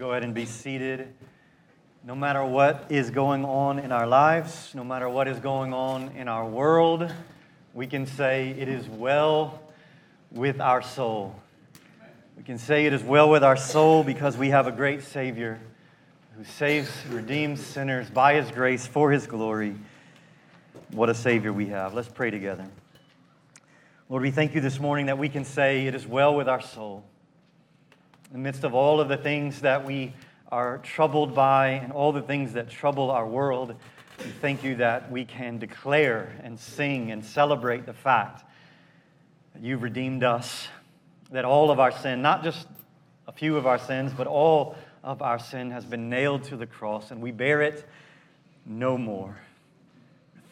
Go ahead and be seated. No matter what is going on in our lives, no matter what is going on in our world, we can say it is well with our soul. We can say it is well with our soul because we have a great Savior who saves, redeems sinners by His grace for His glory. What a Savior we have. Let's pray together. Lord, we thank you this morning that we can say it is well with our soul in the midst of all of the things that we are troubled by and all the things that trouble our world, we thank you that we can declare and sing and celebrate the fact that you've redeemed us, that all of our sin, not just a few of our sins, but all of our sin has been nailed to the cross, and we bear it no more.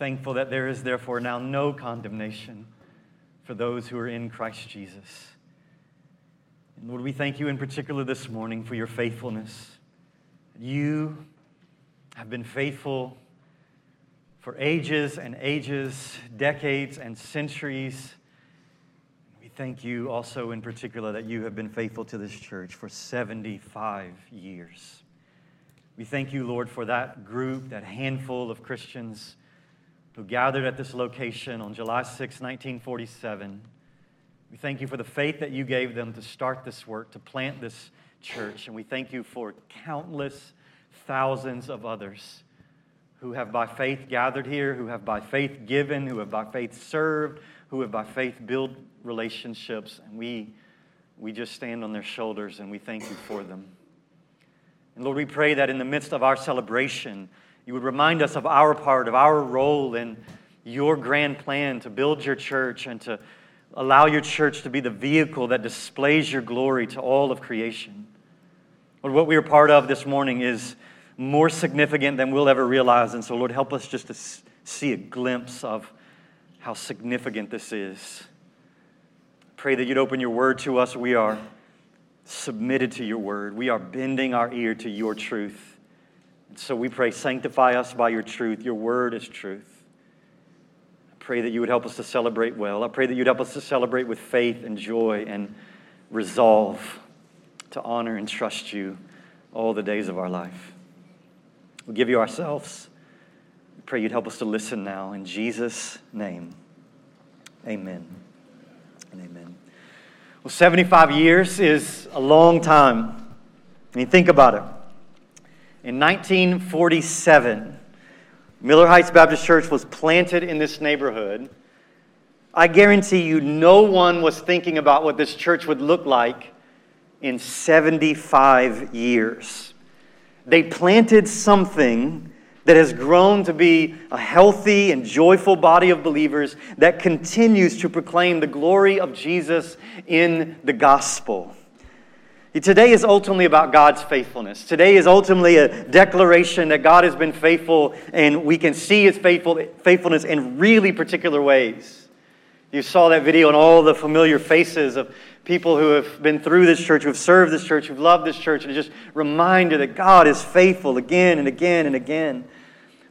Thankful that there is therefore now no condemnation for those who are in Christ Jesus. And Lord, we thank you in particular this morning for your faithfulness. You have been faithful for ages and ages, decades and centuries. We thank you also in particular that you have been faithful to this church for 75 years. We thank you, Lord, for that group, that handful of Christians who gathered at this location on July 6, 1947 we thank you for the faith that you gave them to start this work, to plant this church. And we thank you for countless thousands of others who have by faith gathered here, who have by faith given, who have by faith served, who have by faith built relationships. And we, we just stand on their shoulders and we thank you for them. And Lord, we pray that in the midst of our celebration, you would remind us of our part, of our role in your grand plan to build your church and to allow your church to be the vehicle that displays your glory to all of creation. Lord, what we are part of this morning is more significant than we'll ever realize. And so, Lord, help us just to see a glimpse of how significant this is. Pray that you'd open your word to us. We are submitted to your word, we are bending our ear to your truth. And so we pray, sanctify us by your truth. Your word is truth pray that you would help us to celebrate well. I pray that you'd help us to celebrate with faith and joy and resolve to honor and trust you all the days of our life. We give you ourselves. We pray you'd help us to listen now. In Jesus' name, amen and amen. Well, 75 years is a long time. I mean, think about it. In 1947, Miller Heights Baptist Church was planted in this neighborhood. I guarantee you, no one was thinking about what this church would look like in 75 years. They planted something that has grown to be a healthy and joyful body of believers that continues to proclaim the glory of Jesus in the gospel. Today is ultimately about God's faithfulness. Today is ultimately a declaration that God has been faithful and we can see his faithful, faithfulness in really particular ways. You saw that video and all the familiar faces of people who have been through this church, who have served this church, who've loved this church, and just reminder that God is faithful again and again and again.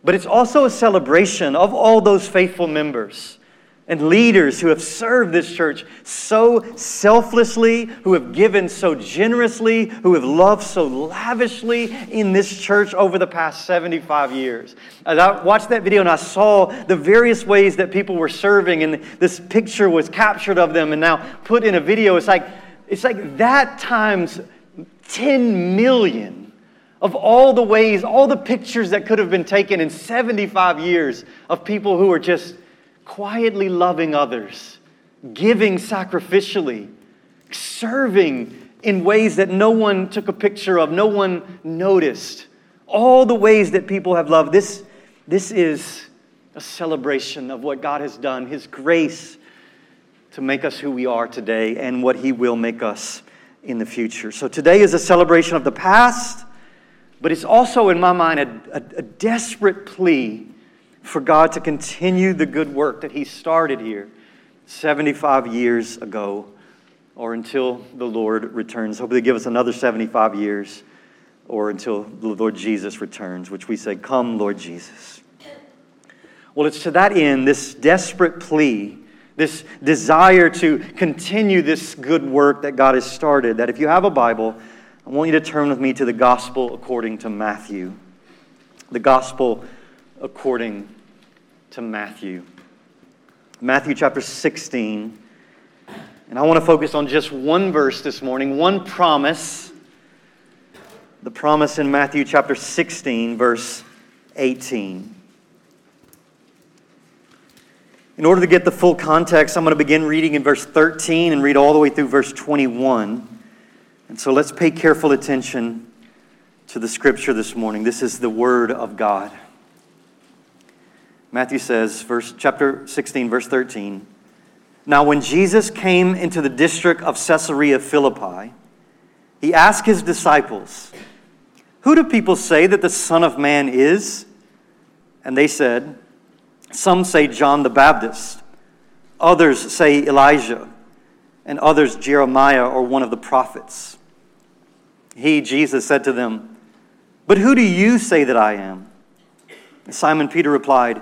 But it's also a celebration of all those faithful members and leaders who have served this church so selflessly, who have given so generously, who have loved so lavishly in this church over the past 75 years. As I watched that video and I saw the various ways that people were serving, and this picture was captured of them and now put in a video, it's like, it's like that times 10 million of all the ways, all the pictures that could have been taken in 75 years of people who are just quietly loving others, giving sacrificially, serving in ways that no one took a picture of, no one noticed. All the ways that people have loved. This, this is a celebration of what God has done, His grace to make us who we are today and what He will make us in the future. So today is a celebration of the past, but it's also, in my mind, a, a, a desperate plea for God to continue the good work that He started here 75 years ago or until the Lord returns. Hopefully, they give us another 75 years or until the Lord Jesus returns, which we say, Come, Lord Jesus. Well, it's to that end, this desperate plea, this desire to continue this good work that God has started, that if you have a Bible, I want you to turn with me to the Gospel according to Matthew. The Gospel according to Matthew. Matthew chapter 16. And I want to focus on just one verse this morning, one promise. The promise in Matthew chapter 16, verse 18. In order to get the full context, I'm going to begin reading in verse 13 and read all the way through verse 21. And so let's pay careful attention to the scripture this morning. This is the word of God. Matthew says, verse chapter 16, verse 13. Now, when Jesus came into the district of Caesarea Philippi, he asked his disciples, Who do people say that the Son of Man is? And they said, Some say John the Baptist, others say Elijah, and others Jeremiah or one of the prophets. He, Jesus, said to them, But who do you say that I am? And Simon Peter replied,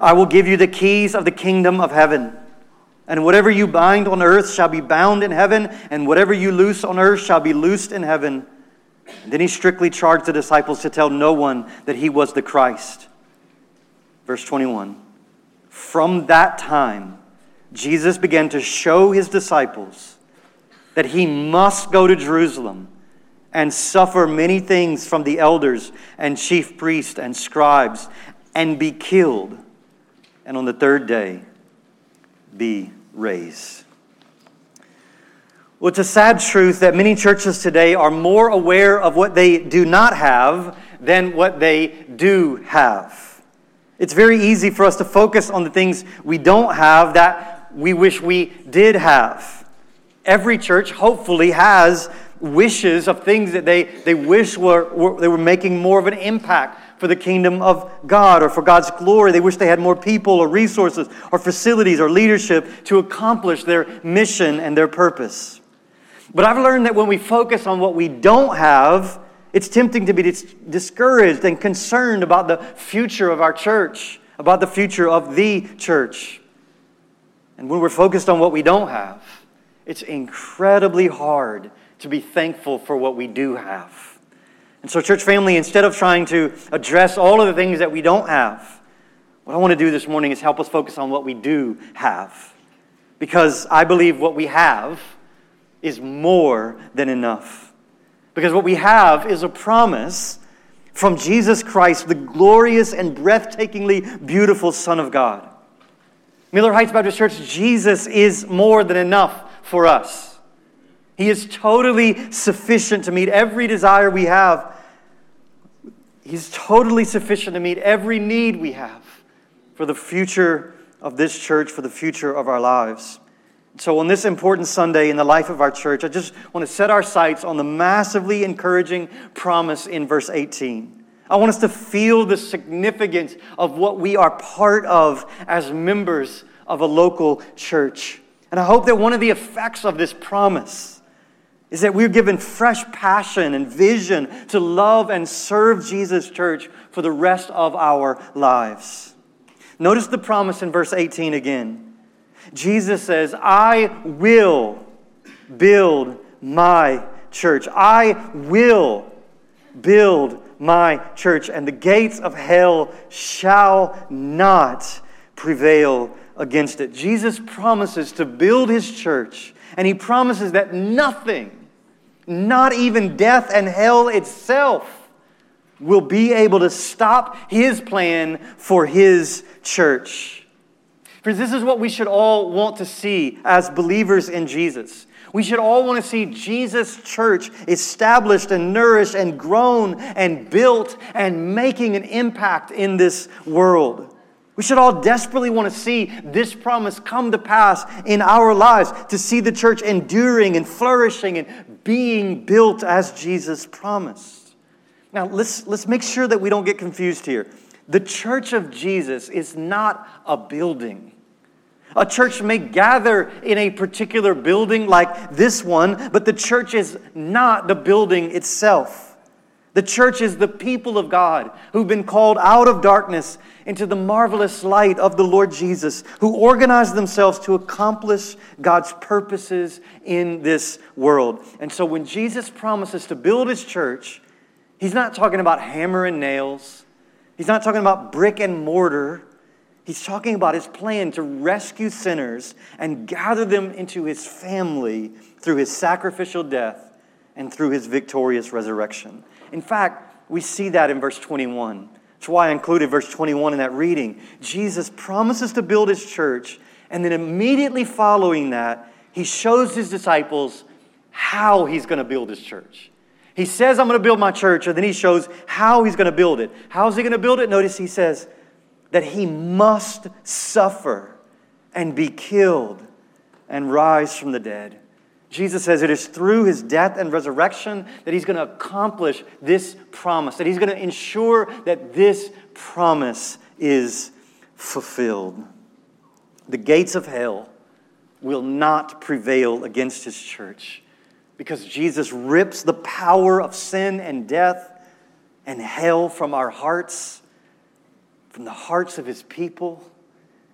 I will give you the keys of the kingdom of heaven. And whatever you bind on earth shall be bound in heaven, and whatever you loose on earth shall be loosed in heaven. And then he strictly charged the disciples to tell no one that he was the Christ. Verse 21 From that time, Jesus began to show his disciples that he must go to Jerusalem and suffer many things from the elders and chief priests and scribes and be killed, and on the third day be raised. Well, it's a sad truth that many churches today are more aware of what they do not have than what they do have. It's very easy for us to focus on the things we don't have that we wish we did have. Every church hopefully has wishes of things that they, they wish were, were, they were making more of an impact for the kingdom of God or for God's glory. They wish they had more people or resources or facilities or leadership to accomplish their mission and their purpose. But I've learned that when we focus on what we don't have, it's tempting to be dis- discouraged and concerned about the future of our church, about the future of the church. And when we're focused on what we don't have, it's incredibly hard to be thankful for what we do have. And so, church family, instead of trying to address all of the things that we don't have, what I want to do this morning is help us focus on what we do have. Because I believe what we have is more than enough. Because what we have is a promise from Jesus Christ, the glorious and breathtakingly beautiful Son of God. Miller Heights Baptist Church, Jesus is more than enough for us. He is totally sufficient to meet every desire we have. He's totally sufficient to meet every need we have for the future of this church, for the future of our lives. So, on this important Sunday in the life of our church, I just want to set our sights on the massively encouraging promise in verse 18. I want us to feel the significance of what we are part of as members of a local church. And I hope that one of the effects of this promise is that we're given fresh passion and vision to love and serve Jesus' church for the rest of our lives. Notice the promise in verse 18 again. Jesus says, I will build my church. I will build my church, and the gates of hell shall not prevail against it. Jesus promises to build his church, and he promises that nothing, not even death and hell itself, will be able to stop his plan for his church. Friends, this is what we should all want to see as believers in Jesus. We should all want to see Jesus' church established and nourished and grown and built and making an impact in this world. We should all desperately want to see this promise come to pass in our lives, to see the church enduring and flourishing and being built as Jesus promised. Now, let's, let's make sure that we don't get confused here. The church of Jesus is not a building. A church may gather in a particular building like this one, but the church is not the building itself. The church is the people of God who've been called out of darkness into the marvelous light of the Lord Jesus, who organize themselves to accomplish God's purposes in this world. And so when Jesus promises to build his church, he's not talking about hammer and nails, he's not talking about brick and mortar. He's talking about his plan to rescue sinners and gather them into his family through his sacrificial death and through his victorious resurrection. In fact, we see that in verse 21. That's why I included verse 21 in that reading. Jesus promises to build his church, and then immediately following that, he shows his disciples how he's going to build his church. He says, I'm going to build my church, and then he shows how he's going to build it. How is he going to build it? Notice he says that he must suffer and be killed and rise from the dead. Jesus says it is through his death and resurrection that he's going to accomplish this promise, that he's going to ensure that this promise is fulfilled. The gates of hell will not prevail against his church because Jesus rips the power of sin and death and hell from our hearts, from the hearts of his people,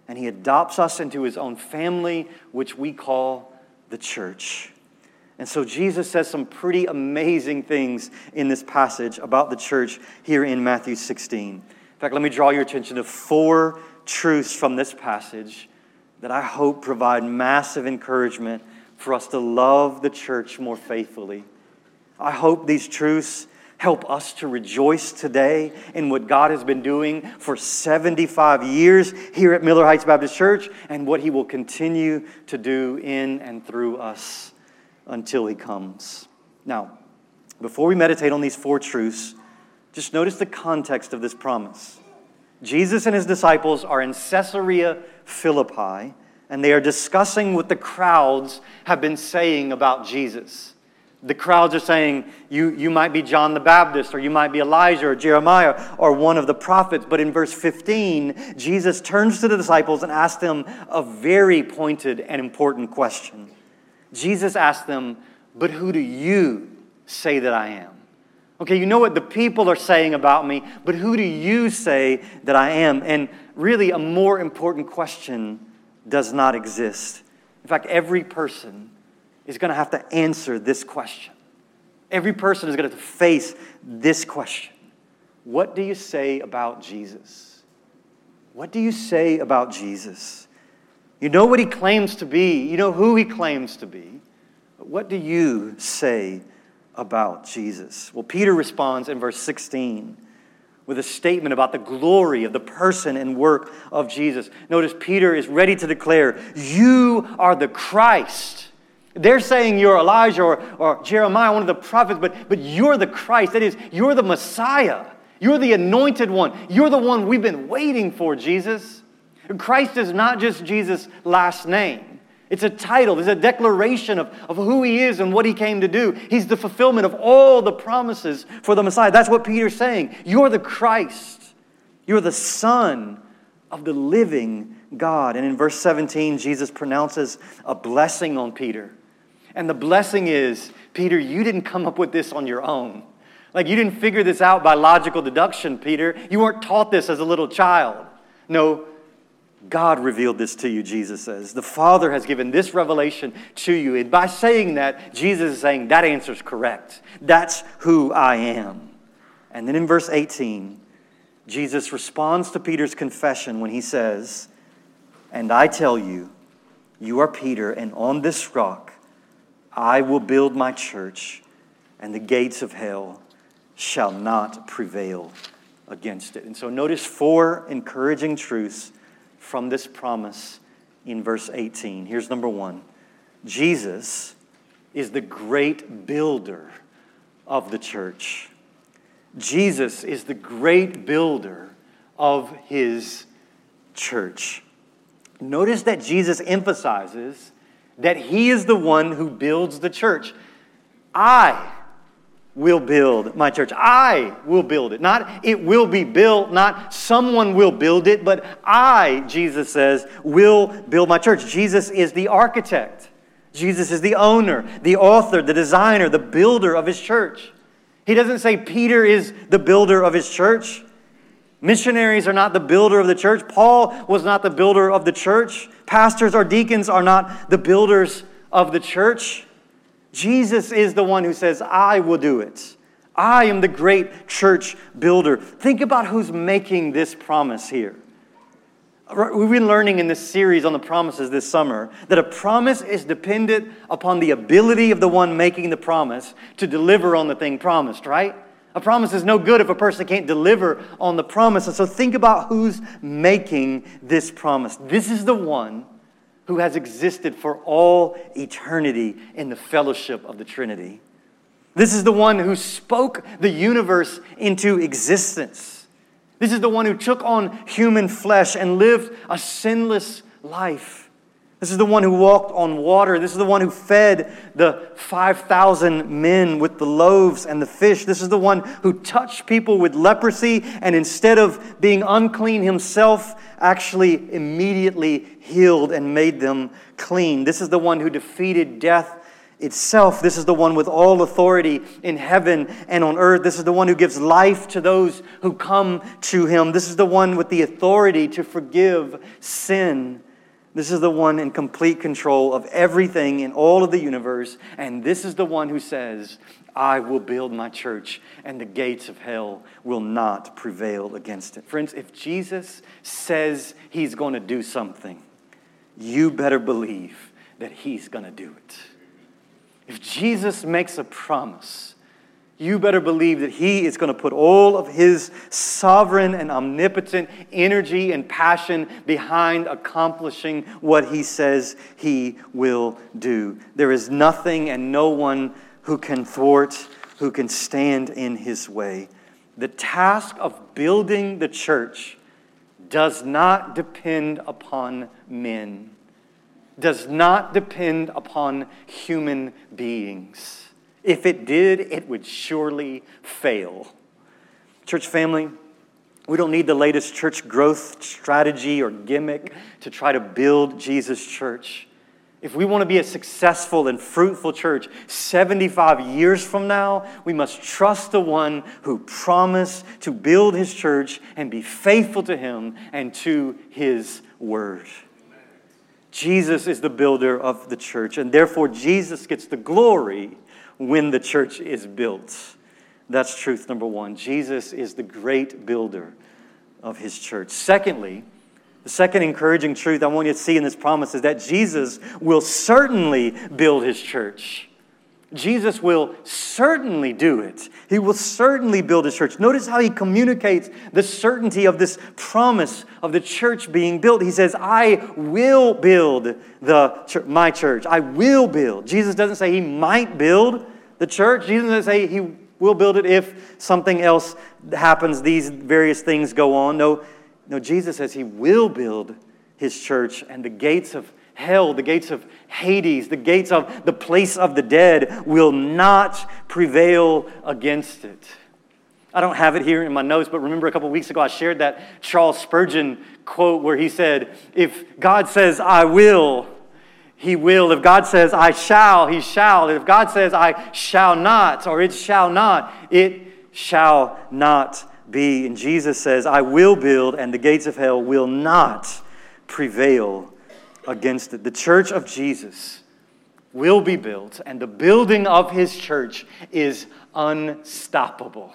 and he adopts us into his own family, which we call the church. And so Jesus says some pretty amazing things in this passage about the church here in Matthew 16. In fact, let me draw your attention to four truths from this passage that I hope provide massive encouragement for us to love the church more faithfully. I hope these truths help us to rejoice today in what God has been doing for 75 years here at Miller Heights Baptist Church and what He will continue to do in and through us until He comes. Now, before we meditate on these four truths, just notice the context of this promise. Jesus and his disciples are in Caesarea Philippi, and they are discussing what the crowds have been saying about Jesus. The crowds are saying, you, you might be John the Baptist, or you might be Elijah, or Jeremiah, or one of the prophets. But in verse 15, Jesus turns to the disciples and asks them a very pointed and important question. Jesus asks them, But who do you say that I am? Okay, you know what the people are saying about me, but who do you say that I am? And really, a more important question does not exist. In fact, every person is going to have to answer this question. Every person is going to face this question What do you say about Jesus? What do you say about Jesus? You know what he claims to be, you know who he claims to be. But what do you say about Jesus? Well, Peter responds in verse 16 with a statement about the glory of the person and work of Jesus. Notice Peter is ready to declare, You are the Christ they're saying you're Elijah or, or Jeremiah, one of the prophets, but, but you're the Christ. That is, you're the Messiah. You're the anointed one. You're the one we've been waiting for, Jesus. Christ is not just Jesus' last name. It's a title, it's a declaration of, of who he is and what he came to do. He's the fulfillment of all the promises for the Messiah. That's what Peter's saying. You're the Christ. You're the Son of the living God. And in verse 17, Jesus pronounces a blessing on Peter. And the blessing is, Peter, you didn't come up with this on your own. Like you didn't figure this out by logical deduction, Peter. You weren't taught this as a little child. No, God revealed this to you, Jesus says. The Father has given this revelation to you. And by saying that, Jesus is saying that answer is correct. That's who I am. And then in verse 18, Jesus responds to Peter's confession when he says, And I tell you, you are Peter, and on this rock, I will build my church, and the gates of hell shall not prevail against it. And so notice four encouraging truths from this promise in verse 18. Here's number one Jesus is the great builder of the church. Jesus is the great builder of his church. Notice that Jesus emphasizes that he is the one who builds the church. I will build my church. I will build it. Not it will be built, not someone will build it, but I, Jesus says, will build my church. Jesus is the architect. Jesus is the owner, the author, the designer, the builder of his church. He doesn't say Peter is the builder of his church. Missionaries are not the builder of the church. Paul was not the builder of the church. Pastors or deacons are not the builders of the church. Jesus is the one who says, I will do it. I am the great church builder. Think about who's making this promise here. We've been learning in this series on the promises this summer that a promise is dependent upon the ability of the one making the promise to deliver on the thing promised, right? A promise is no good if a person can't deliver on the promise. And so think about who's making this promise. This is the one who has existed for all eternity in the fellowship of the Trinity. This is the one who spoke the universe into existence. This is the one who took on human flesh and lived a sinless life. This is the one who walked on water. This is the one who fed the 5,000 men with the loaves and the fish. This is the one who touched people with leprosy and instead of being unclean himself, actually immediately healed and made them clean. This is the one who defeated death itself. This is the one with all authority in heaven and on earth. This is the one who gives life to those who come to him. This is the one with the authority to forgive sin. This is the one in complete control of everything in all of the universe. And this is the one who says, I will build my church, and the gates of hell will not prevail against it. Friends, if Jesus says he's going to do something, you better believe that he's going to do it. If Jesus makes a promise, you better believe that He is going to put all of His sovereign and omnipotent energy and passion behind accomplishing what He says He will do. There is nothing and no one who can thwart, who can stand in His way. The task of building the church does not depend upon men, does not depend upon human beings. If it did, it would surely fail. Church family, we don't need the latest church growth strategy or gimmick to try to build Jesus' church. If we want to be a successful and fruitful church 75 years from now, we must trust the one who promised to build his church and be faithful to him and to his word. Jesus is the builder of the church, and therefore Jesus gets the glory when the church is built. That's truth number one. Jesus is the great builder of his church. Secondly, the second encouraging truth I want you to see in this promise is that Jesus will certainly build his church. Jesus will certainly do it. He will certainly build his church. Notice how he communicates the certainty of this promise of the church being built. He says, I will build the, my church. I will build. Jesus doesn't say he might build the church. Jesus doesn't say he will build it if something else happens, these various things go on. No, no, Jesus says he will build his church, and the gates of hell, the gates of Hades, the gates of the place of the dead will not prevail against it. I don't have it here in my notes, but remember a couple weeks ago I shared that Charles Spurgeon quote where he said, If God says, I will, he will. If God says, I shall, he shall. If God says, I shall not, or it shall not, it shall not be. And Jesus says, I will build, and the gates of hell will not prevail against it. The church of Jesus will be built, and the building of his church is unstoppable.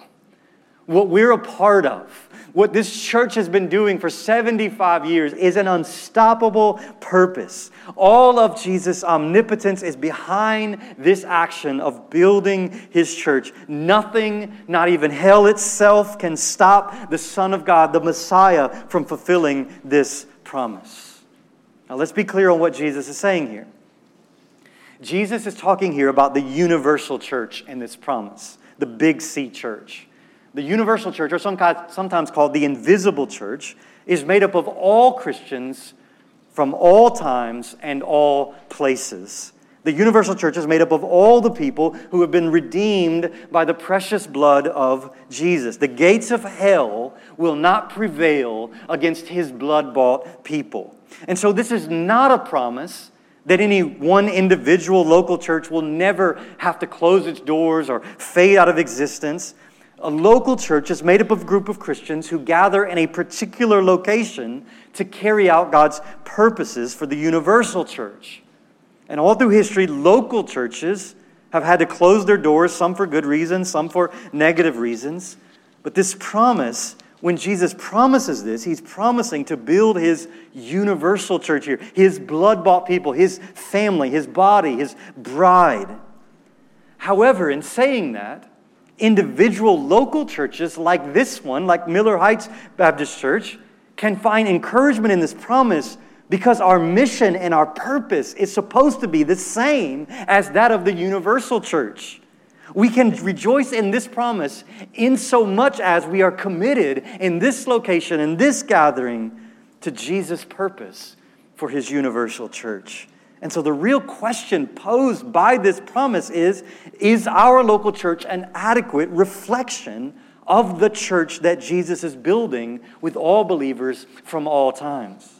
What we're a part of, what this church has been doing for 75 years, is an unstoppable purpose. All of Jesus' omnipotence is behind this action of building his church. Nothing, not even hell itself, can stop the Son of God, the Messiah, from fulfilling this promise. Now, let's be clear on what Jesus is saying here. Jesus is talking here about the universal church and this promise, the big C church. The universal church, or sometimes called the invisible church, is made up of all Christians from all times and all places. The universal church is made up of all the people who have been redeemed by the precious blood of Jesus. The gates of hell will not prevail against his blood bought people. And so, this is not a promise that any one individual local church will never have to close its doors or fade out of existence. A local church is made up of a group of Christians who gather in a particular location to carry out God's purposes for the universal church. And all through history, local churches have had to close their doors, some for good reasons, some for negative reasons. But this promise, when Jesus promises this, he's promising to build his universal church here, his blood bought people, his family, his body, his bride. However, in saying that, individual local churches like this one, like Miller Heights Baptist Church, can find encouragement in this promise because our mission and our purpose is supposed to be the same as that of the universal church. We can rejoice in this promise in so much as we are committed in this location, in this gathering, to Jesus' purpose for his universal church. And so the real question posed by this promise is Is our local church an adequate reflection of the church that Jesus is building with all believers from all times?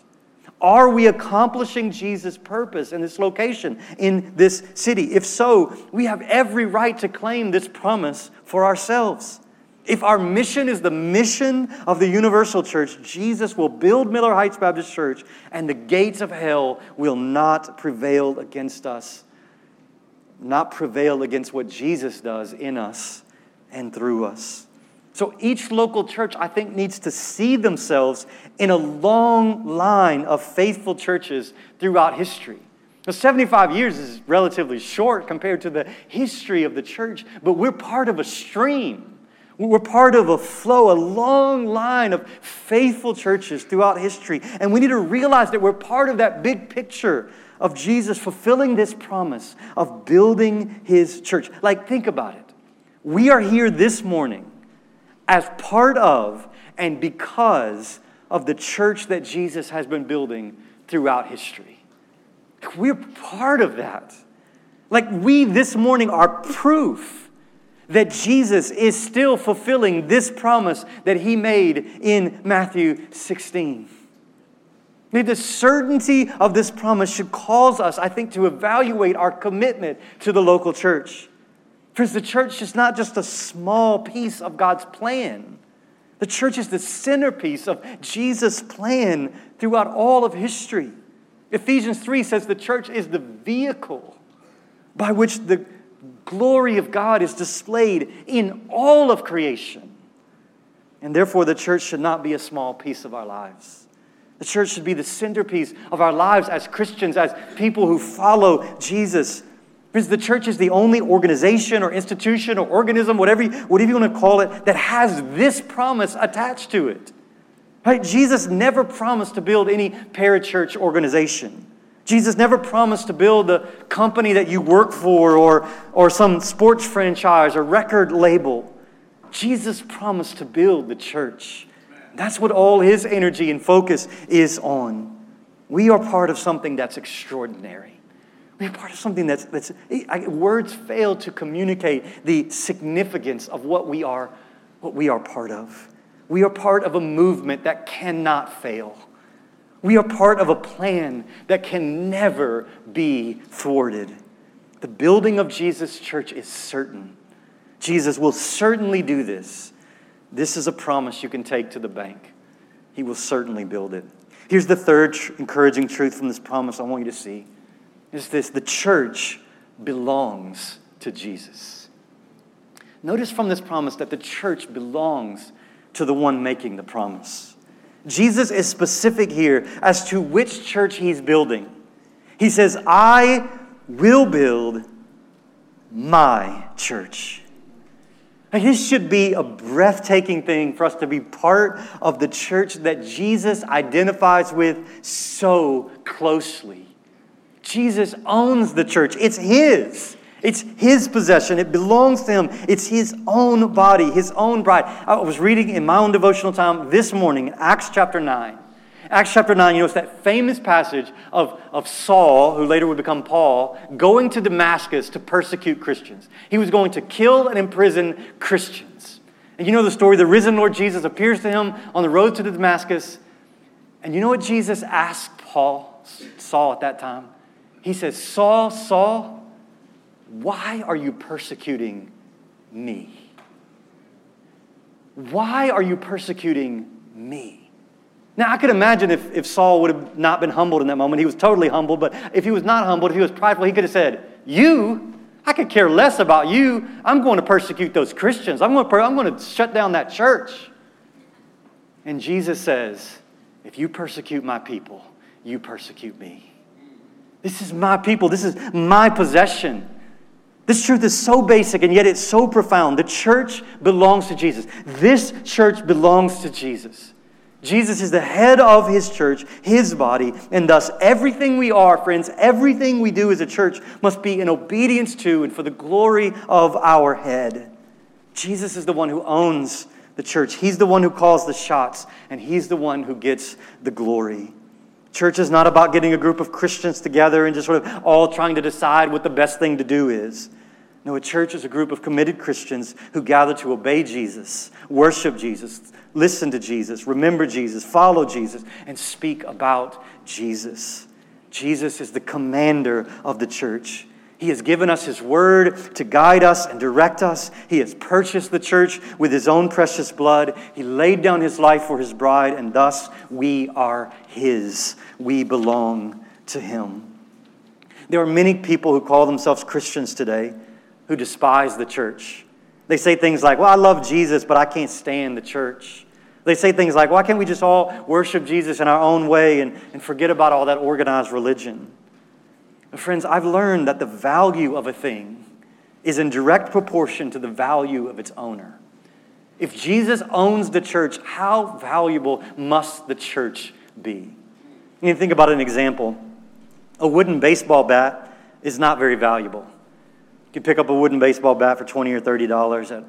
Are we accomplishing Jesus' purpose in this location, in this city? If so, we have every right to claim this promise for ourselves. If our mission is the mission of the universal church, Jesus will build Miller Heights Baptist Church, and the gates of hell will not prevail against us, not prevail against what Jesus does in us and through us. So each local church, I think, needs to see themselves in a long line of faithful churches throughout history. Now, 75 years is relatively short compared to the history of the church, but we're part of a stream. We're part of a flow, a long line of faithful churches throughout history. And we need to realize that we're part of that big picture of Jesus fulfilling this promise of building his church. Like, think about it. We are here this morning as part of and because of the church that Jesus has been building throughout history. We're part of that. Like we this morning are proof that Jesus is still fulfilling this promise that he made in Matthew 16. The certainty of this promise should cause us, I think, to evaluate our commitment to the local church. Friends, the church is not just a small piece of God's plan. The church is the centerpiece of Jesus' plan throughout all of history. Ephesians 3 says the church is the vehicle by which the glory of God is displayed in all of creation. And therefore, the church should not be a small piece of our lives. The church should be the centerpiece of our lives as Christians, as people who follow Jesus because the church is the only organization or institution or organism, whatever you, whatever you want to call it, that has this promise attached to it. Right? Jesus never promised to build any parachurch organization. Jesus never promised to build the company that you work for or, or some sports franchise or record label. Jesus promised to build the church. That's what all his energy and focus is on. We are part of something that's extraordinary. We're part of something that's, that's words fail to communicate the significance of what we are, what we are part of. We are part of a movement that cannot fail. We are part of a plan that can never be thwarted. The building of Jesus' church is certain. Jesus will certainly do this. This is a promise you can take to the bank. He will certainly build it. Here's the third tr- encouraging truth from this promise I want you to see is this the church belongs to Jesus. Notice from this promise that the church belongs to the one making the promise. Jesus is specific here as to which church he's building. He says, I will build my church. And this should be a breathtaking thing for us to be part of the church that Jesus identifies with so closely. Jesus owns the church. It's His. It's His possession. It belongs to Him. It's His own body, His own bride. I was reading in my own devotional time this morning, Acts chapter 9. Acts chapter 9, you know, it's that famous passage of, of Saul, who later would become Paul, going to Damascus to persecute Christians. He was going to kill and imprison Christians. And you know the story the risen Lord Jesus appears to him on the road to Damascus. And you know what Jesus asked Paul, Saul at that time? He says, Saul, Saul, why are you persecuting me? Why are you persecuting me? Now, I could imagine if, if Saul would have not been humbled in that moment. He was totally humbled, but if he was not humbled, if he was prideful, he could have said, You? I could care less about you. I'm going to persecute those Christians. I'm going to, I'm going to shut down that church. And Jesus says, If you persecute my people, you persecute me. This is my people. This is my possession. This truth is so basic and yet it's so profound. The church belongs to Jesus. This church belongs to Jesus. Jesus is the head of his church, his body, and thus everything we are, friends, everything we do as a church must be in obedience to and for the glory of our head. Jesus is the one who owns the church. He's the one who calls the shots, and he's the one who gets the glory. Church is not about getting a group of Christians together and just sort of all trying to decide what the best thing to do is. No, a church is a group of committed Christians who gather to obey Jesus, worship Jesus, listen to Jesus, remember Jesus, follow Jesus, and speak about Jesus. Jesus is the commander of the church. He has given us His word to guide us and direct us. He has purchased the church with His own precious blood. He laid down His life for His bride, and thus we are His. We belong to Him. There are many people who call themselves Christians today who despise the church. They say things like, Well, I love Jesus, but I can't stand the church. They say things like, Why can't we just all worship Jesus in our own way and, and forget about all that organized religion? Friends, I've learned that the value of a thing is in direct proportion to the value of its owner. If Jesus owns the church, how valuable must the church be? You think about an example. A wooden baseball bat is not very valuable. You can pick up a wooden baseball bat for 20 or $30 at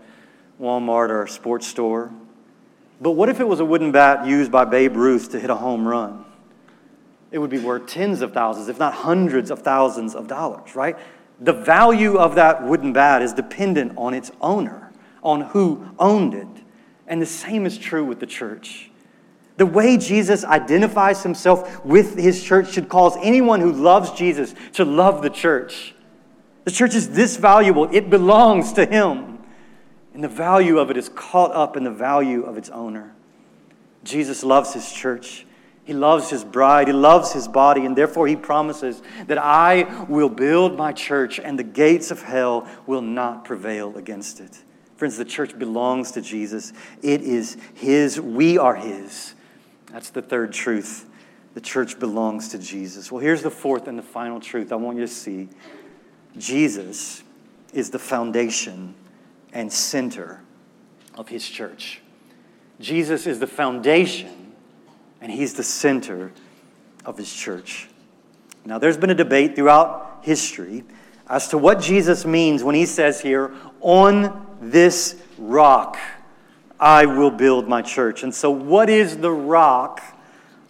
Walmart or a sports store. But what if it was a wooden bat used by Babe Ruth to hit a home run? it would be worth tens of thousands, if not hundreds of thousands of dollars, right? The value of that wooden bat is dependent on its owner, on who owned it. And the same is true with the church. The way Jesus identifies himself with his church should cause anyone who loves Jesus to love the church. The church is this valuable, it belongs to him. And the value of it is caught up in the value of its owner. Jesus loves his church. He loves his bride. He loves his body. And therefore, he promises that I will build my church and the gates of hell will not prevail against it. Friends, the church belongs to Jesus. It is his. We are his. That's the third truth. The church belongs to Jesus. Well, here's the fourth and the final truth I want you to see Jesus is the foundation and center of his church. Jesus is the foundation and he's the center of his church. Now, there's been a debate throughout history as to what Jesus means when he says here, on this rock I will build my church. And so, what is the rock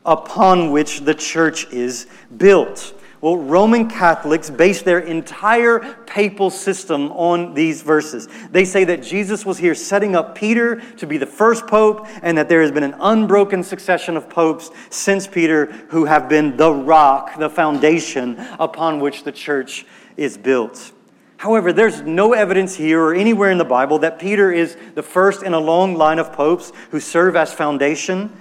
upon which the church is built? Well, Roman Catholics base their entire papal system on these verses. They say that Jesus was here setting up Peter to be the first pope, and that there has been an unbroken succession of popes since Peter who have been the rock, the foundation upon which the church is built. However, there's no evidence here or anywhere in the Bible that Peter is the first in a long line of popes who serve as foundation.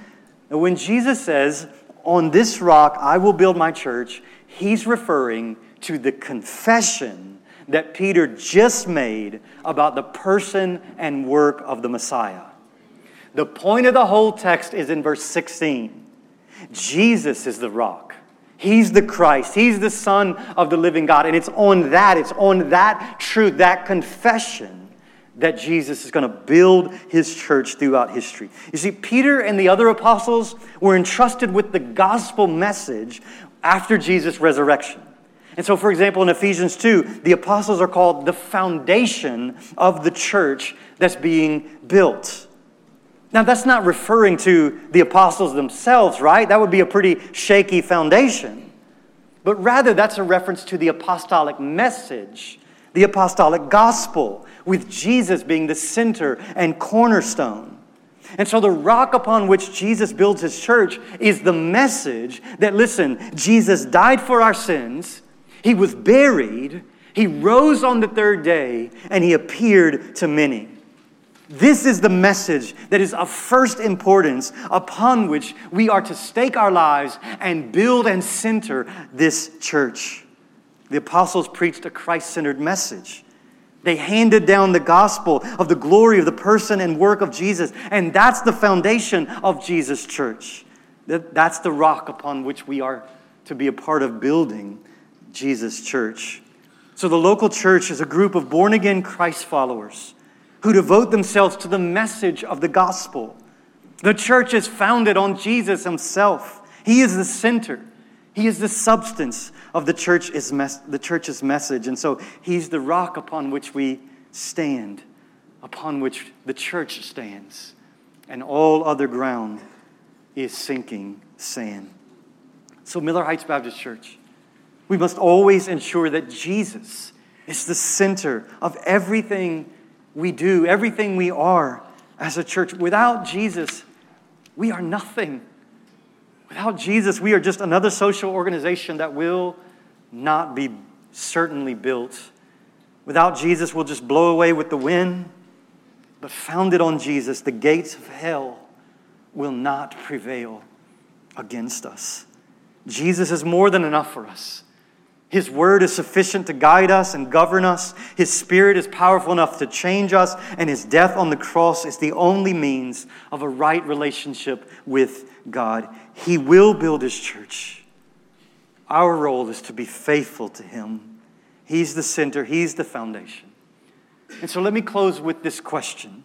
And when Jesus says, On this rock I will build my church, he's referring to the confession that Peter just made about the person and work of the Messiah. The point of the whole text is in verse 16. Jesus is the rock. He's the Christ. He's the Son of the living God. And it's on that, it's on that truth, that confession, that Jesus is going to build his church throughout history. You see, Peter and the other apostles were entrusted with the gospel message after Jesus' resurrection. And so, for example, in Ephesians 2, the apostles are called the foundation of the church that's being built. Now, that's not referring to the apostles themselves, right? That would be a pretty shaky foundation. But rather, that's a reference to the apostolic message, the apostolic gospel, with Jesus being the center and cornerstone. And so, the rock upon which Jesus builds his church is the message that, listen, Jesus died for our sins, he was buried, he rose on the third day, and he appeared to many. This is the message that is of first importance upon which we are to stake our lives and build and center this church. The apostles preached a Christ centered message. They handed down the gospel of the glory of the person and work of Jesus, and that's the foundation of Jesus' church. That's the rock upon which we are to be a part of building Jesus' church. So, the local church is a group of born again Christ followers who devote themselves to the message of the gospel. The church is founded on Jesus himself. He is the center. He is the substance of the, church is mes- the church's message. And so he's the rock upon which we stand, upon which the church stands. And all other ground is sinking sand. So, Miller Heights Baptist Church, we must always ensure that Jesus is the center of everything we do, everything we are as a church. Without Jesus, we are nothing. Without Jesus, we are just another social organization that will not be certainly built. Without Jesus, we'll just blow away with the wind. But founded on Jesus, the gates of hell will not prevail against us. Jesus is more than enough for us. His word is sufficient to guide us and govern us. His spirit is powerful enough to change us, and his death on the cross is the only means of a right relationship with God. He will build his church. Our role is to be faithful to him. He's the center, he's the foundation. And so let me close with this question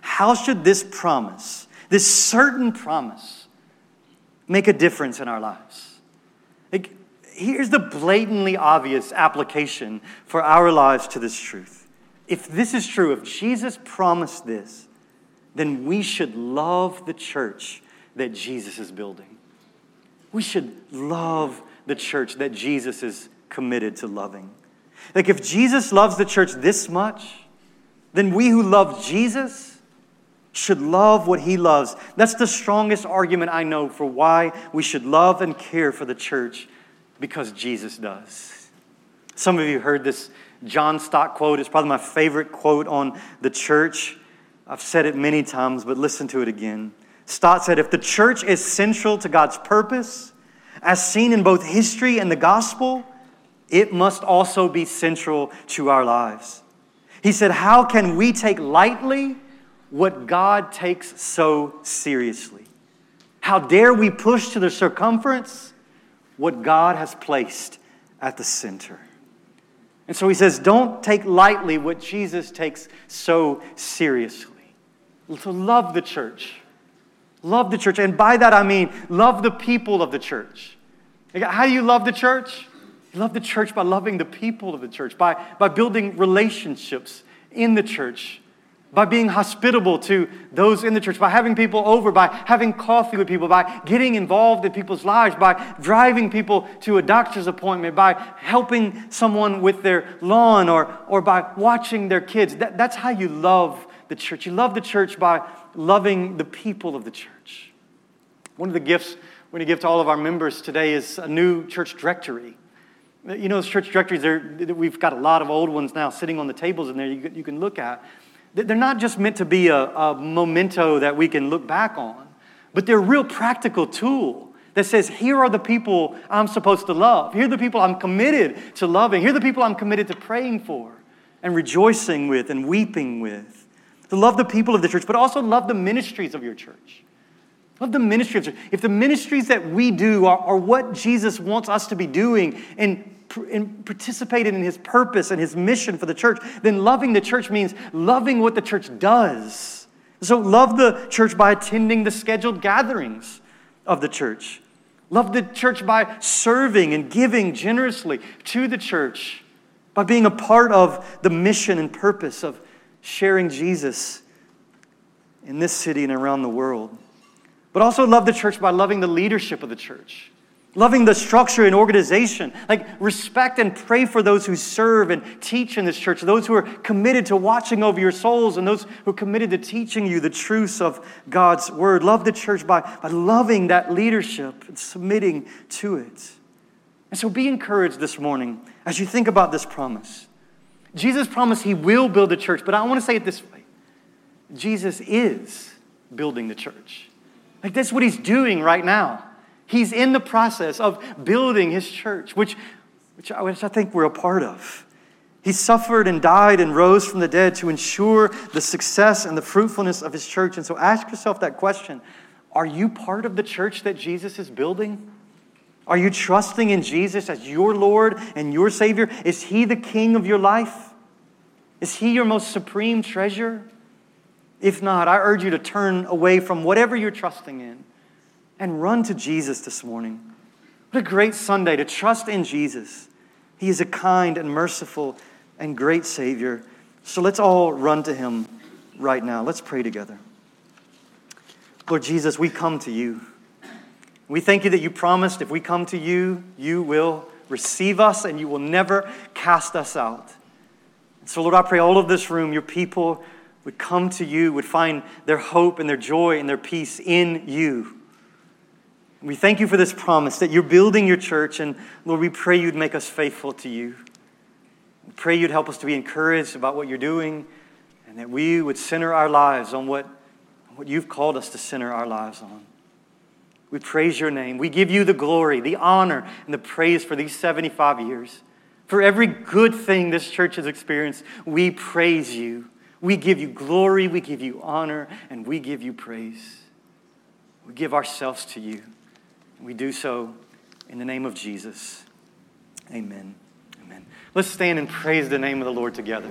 How should this promise, this certain promise, make a difference in our lives? Like, here's the blatantly obvious application for our lives to this truth. If this is true, if Jesus promised this, then we should love the church that Jesus is building. We should love the church that Jesus is committed to loving. Like, if Jesus loves the church this much, then we who love Jesus should love what he loves. That's the strongest argument I know for why we should love and care for the church because Jesus does. Some of you heard this John Stott quote. It's probably my favorite quote on the church. I've said it many times, but listen to it again. Stott said, If the church is central to God's purpose, as seen in both history and the gospel, it must also be central to our lives. He said, How can we take lightly what God takes so seriously? How dare we push to the circumference what God has placed at the center. And so he says, don't take lightly what Jesus takes so seriously. To love the church. Love the church. And by that I mean love the people of the church. How do you love the church? You love the church by loving the people of the church, by, by building relationships in the church by being hospitable to those in the church, by having people over, by having coffee with people, by getting involved in people's lives, by driving people to a doctor's appointment, by helping someone with their lawn, or, or by watching their kids. That, that's how you love the church. You love the church by loving the people of the church. One of the gifts we're going to give to all of our members today is a new church directory. You know, those church directories, we've got a lot of old ones now sitting on the tables in there you, you can look at. They're not just meant to be a, a memento that we can look back on, but they're a real practical tool that says, here are the people I'm supposed to love. Here are the people I'm committed to loving. Here are the people I'm committed to praying for and rejoicing with and weeping with. To love the people of the church, but also love the ministries of your church. Love the ministries. If the ministries that we do are, are what Jesus wants us to be doing and and participated in his purpose and his mission for the church, then loving the church means loving what the church does. So, love the church by attending the scheduled gatherings of the church. Love the church by serving and giving generously to the church, by being a part of the mission and purpose of sharing Jesus in this city and around the world. But also love the church by loving the leadership of the church, loving the structure and organization. Like respect and pray for those who serve and teach in this church, those who are committed to watching over your souls, and those who are committed to teaching you the truths of God's word. Love the church by, by loving that leadership and submitting to it. And so be encouraged this morning as you think about this promise. Jesus promised he will build the church, but I want to say it this way Jesus is building the church. Like that's what he's doing right now. He's in the process of building his church, which, which, I, which I think we're a part of. He suffered and died and rose from the dead to ensure the success and the fruitfulness of his church. And so ask yourself that question Are you part of the church that Jesus is building? Are you trusting in Jesus as your Lord and your Savior? Is He the King of your life? Is He your most supreme treasure? If not, I urge you to turn away from whatever you're trusting in and run to Jesus this morning. What a great Sunday to trust in Jesus. He is a kind and merciful and great Savior. So let's all run to Him right now. Let's pray together. Lord Jesus, we come to you. We thank you that you promised if we come to you, you will receive us and you will never cast us out. So, Lord, I pray all of this room, your people would come to you, would find their hope and their joy and their peace in you. We thank you for this promise that you're building your church, and Lord, we pray you'd make us faithful to you. We pray you'd help us to be encouraged about what you're doing, and that we would center our lives on what, what you've called us to center our lives on. We praise your name. We give you the glory, the honor, and the praise for these 75 years. For every good thing this church has experienced, we praise you. We give you glory, we give you honor, and we give you praise. We give ourselves to you. We do so in the name of Jesus. Amen. Amen. Let's stand and praise the name of the Lord together.